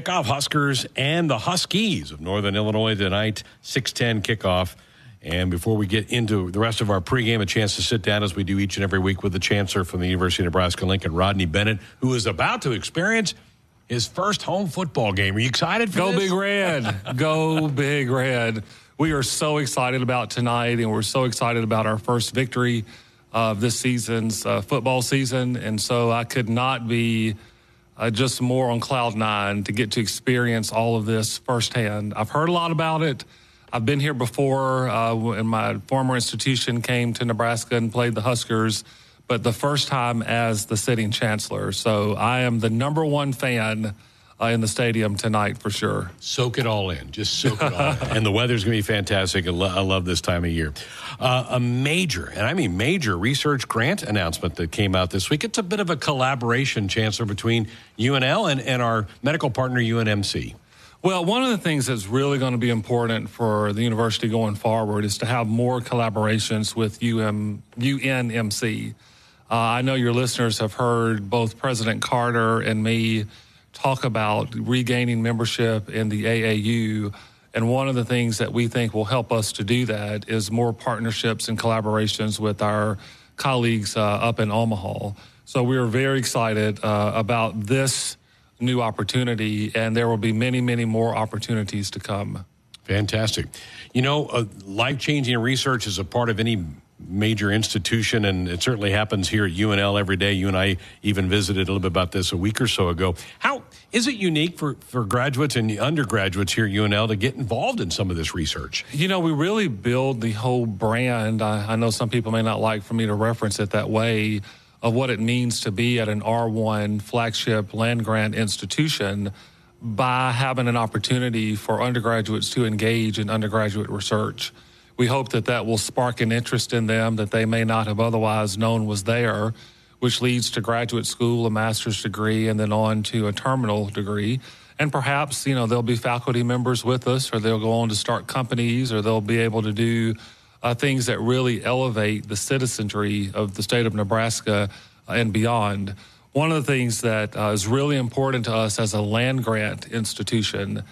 kickoff. Huskers and the Huskies of Northern Illinois tonight, 610 kickoff. And before we get into the rest of our pregame, a chance to sit down as we do each and every week with the chancellor from the University of Nebraska Lincoln, Rodney Bennett, who is about to experience his first home football game. Are you excited for Go this? Big Red. Go Big Red. We are so excited about tonight, and we're so excited about our first victory of this season's uh, football season. And so I could not be uh, just more on cloud nine to get to experience all of this firsthand. I've heard a lot about it. I've been here before uh, when my former institution came to Nebraska and played the Huskers, but the first time as the sitting chancellor. So I am the number one fan uh, in the stadium tonight for sure. Soak it all in. Just soak it all in. And the weather's going to be fantastic. I, lo- I love this time of year. Uh, a major, and I mean major, research grant announcement that came out this week. It's a bit of a collaboration, Chancellor, between UNL and, and our medical partner, UNMC. Well, one of the things that's really going to be important for the university going forward is to have more collaborations with UM, UNMC. Uh, I know your listeners have heard both President Carter and me talk about regaining membership in the AAU. And one of the things that we think will help us to do that is more partnerships and collaborations with our colleagues uh, up in Omaha. So we are very excited uh, about this new opportunity, and there will be many, many more opportunities to come. Fantastic. You know, uh, life changing research is a part of any major institution, and it certainly happens here at UNL every day. You and I even visited a little bit about this a week or so ago. How is it unique for, for graduates and undergraduates here at UNL to get involved in some of this research? You know, we really build the whole brand. I, I know some people may not like for me to reference it that way of what it means to be at an R1 flagship land grant institution by having an opportunity for undergraduates to engage in undergraduate research. We hope that that will spark an interest in them that they may not have otherwise known was there, which leads to graduate school, a master's degree, and then on to a terminal degree. And perhaps, you know, there'll be faculty members with us, or they'll go on to start companies, or they'll be able to do uh, things that really elevate the citizenry of the state of Nebraska and beyond. One of the things that uh, is really important to us as a land grant institution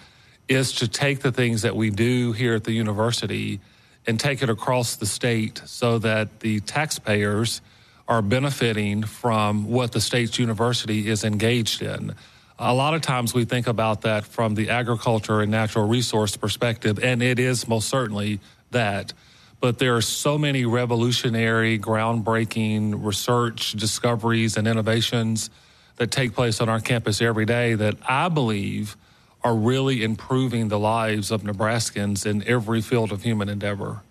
is to take the things that we do here at the university and take it across the state so that the taxpayers are benefiting from what the state's university is engaged in. A lot of times we think about that from the agriculture and natural resource perspective, and it is most certainly that. But there are so many revolutionary, groundbreaking research, discoveries, and innovations that take place on our campus every day that I believe are really improving the lives of Nebraskans in every field of human endeavor.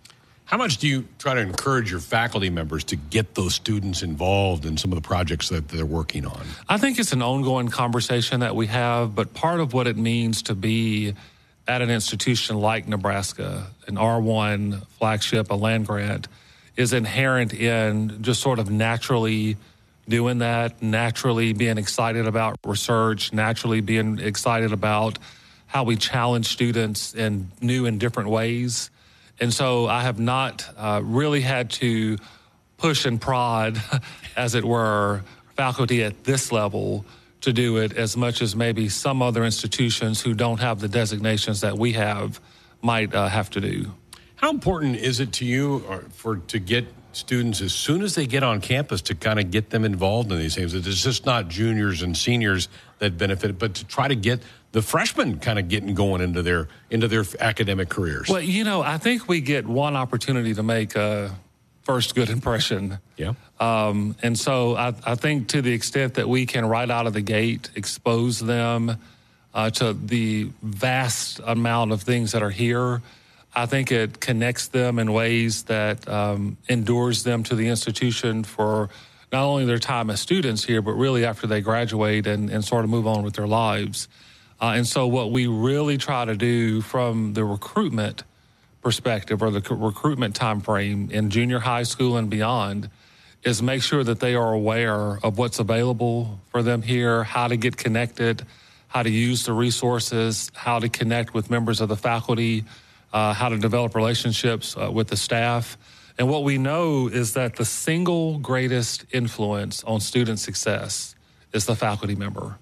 How much do you try to encourage your faculty members to get those students involved in some of the projects that they're working on? I think it's an ongoing conversation that we have, but part of what it means to be at an institution like Nebraska, an R1 flagship, a land grant, is inherent in just sort of naturally doing that, naturally being excited about research, naturally being excited about how we challenge students in new and different ways. And so I have not uh, really had to push and prod, as it were, faculty at this level to do it as much as maybe some other institutions who don't have the designations that we have might uh, have to do. How important is it to you or for to get students as soon as they get on campus to kind of get them involved in these things? It's just not juniors and seniors that benefit, but to try to get the freshmen kind of getting going into their into their academic careers. Well, you know, I think we get one opportunity to make a first good impression. Yeah. Um, and so I, I, think to the extent that we can right out of the gate expose them uh, to the vast amount of things that are here, I think it connects them in ways that um, endures them to the institution for not only their time as students here, but really after they graduate and, and sort of move on with their lives. Uh, and so, what we really try to do from the recruitment perspective or the recruitment time frame in junior high school and beyond is make sure that they are aware of what's available for them here, how to get connected, how to use the resources, how to connect with members of the faculty, how to develop relationships uh, with the staff. And what we know is that the single greatest influence on student success is the faculty member.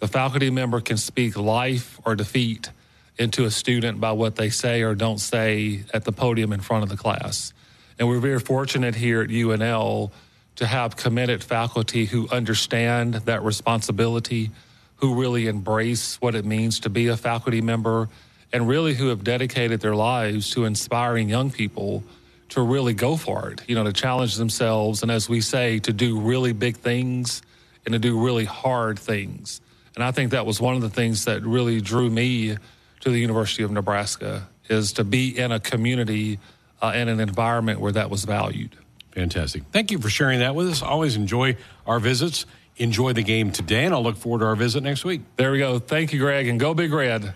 The faculty member can speak life or defeat into a student by what they say or don't say at the podium in front of the class. And we're very fortunate here at UNL to have committed faculty who understand that responsibility, who really embrace what it means to be a faculty member, and really who have dedicated their lives to inspiring young people to really go for it, you know, to challenge themselves. And as we say, to do really big things and to do really hard things. And I think that was one of the things that really drew me to the University of Nebraska is to be in a community uh, and an environment where that was valued. Fantastic. Thank you for sharing that with us. Always enjoy our visits. Enjoy the game today, and I'll look forward to our visit next week. There we go. Thank you, Greg, and go Big Red.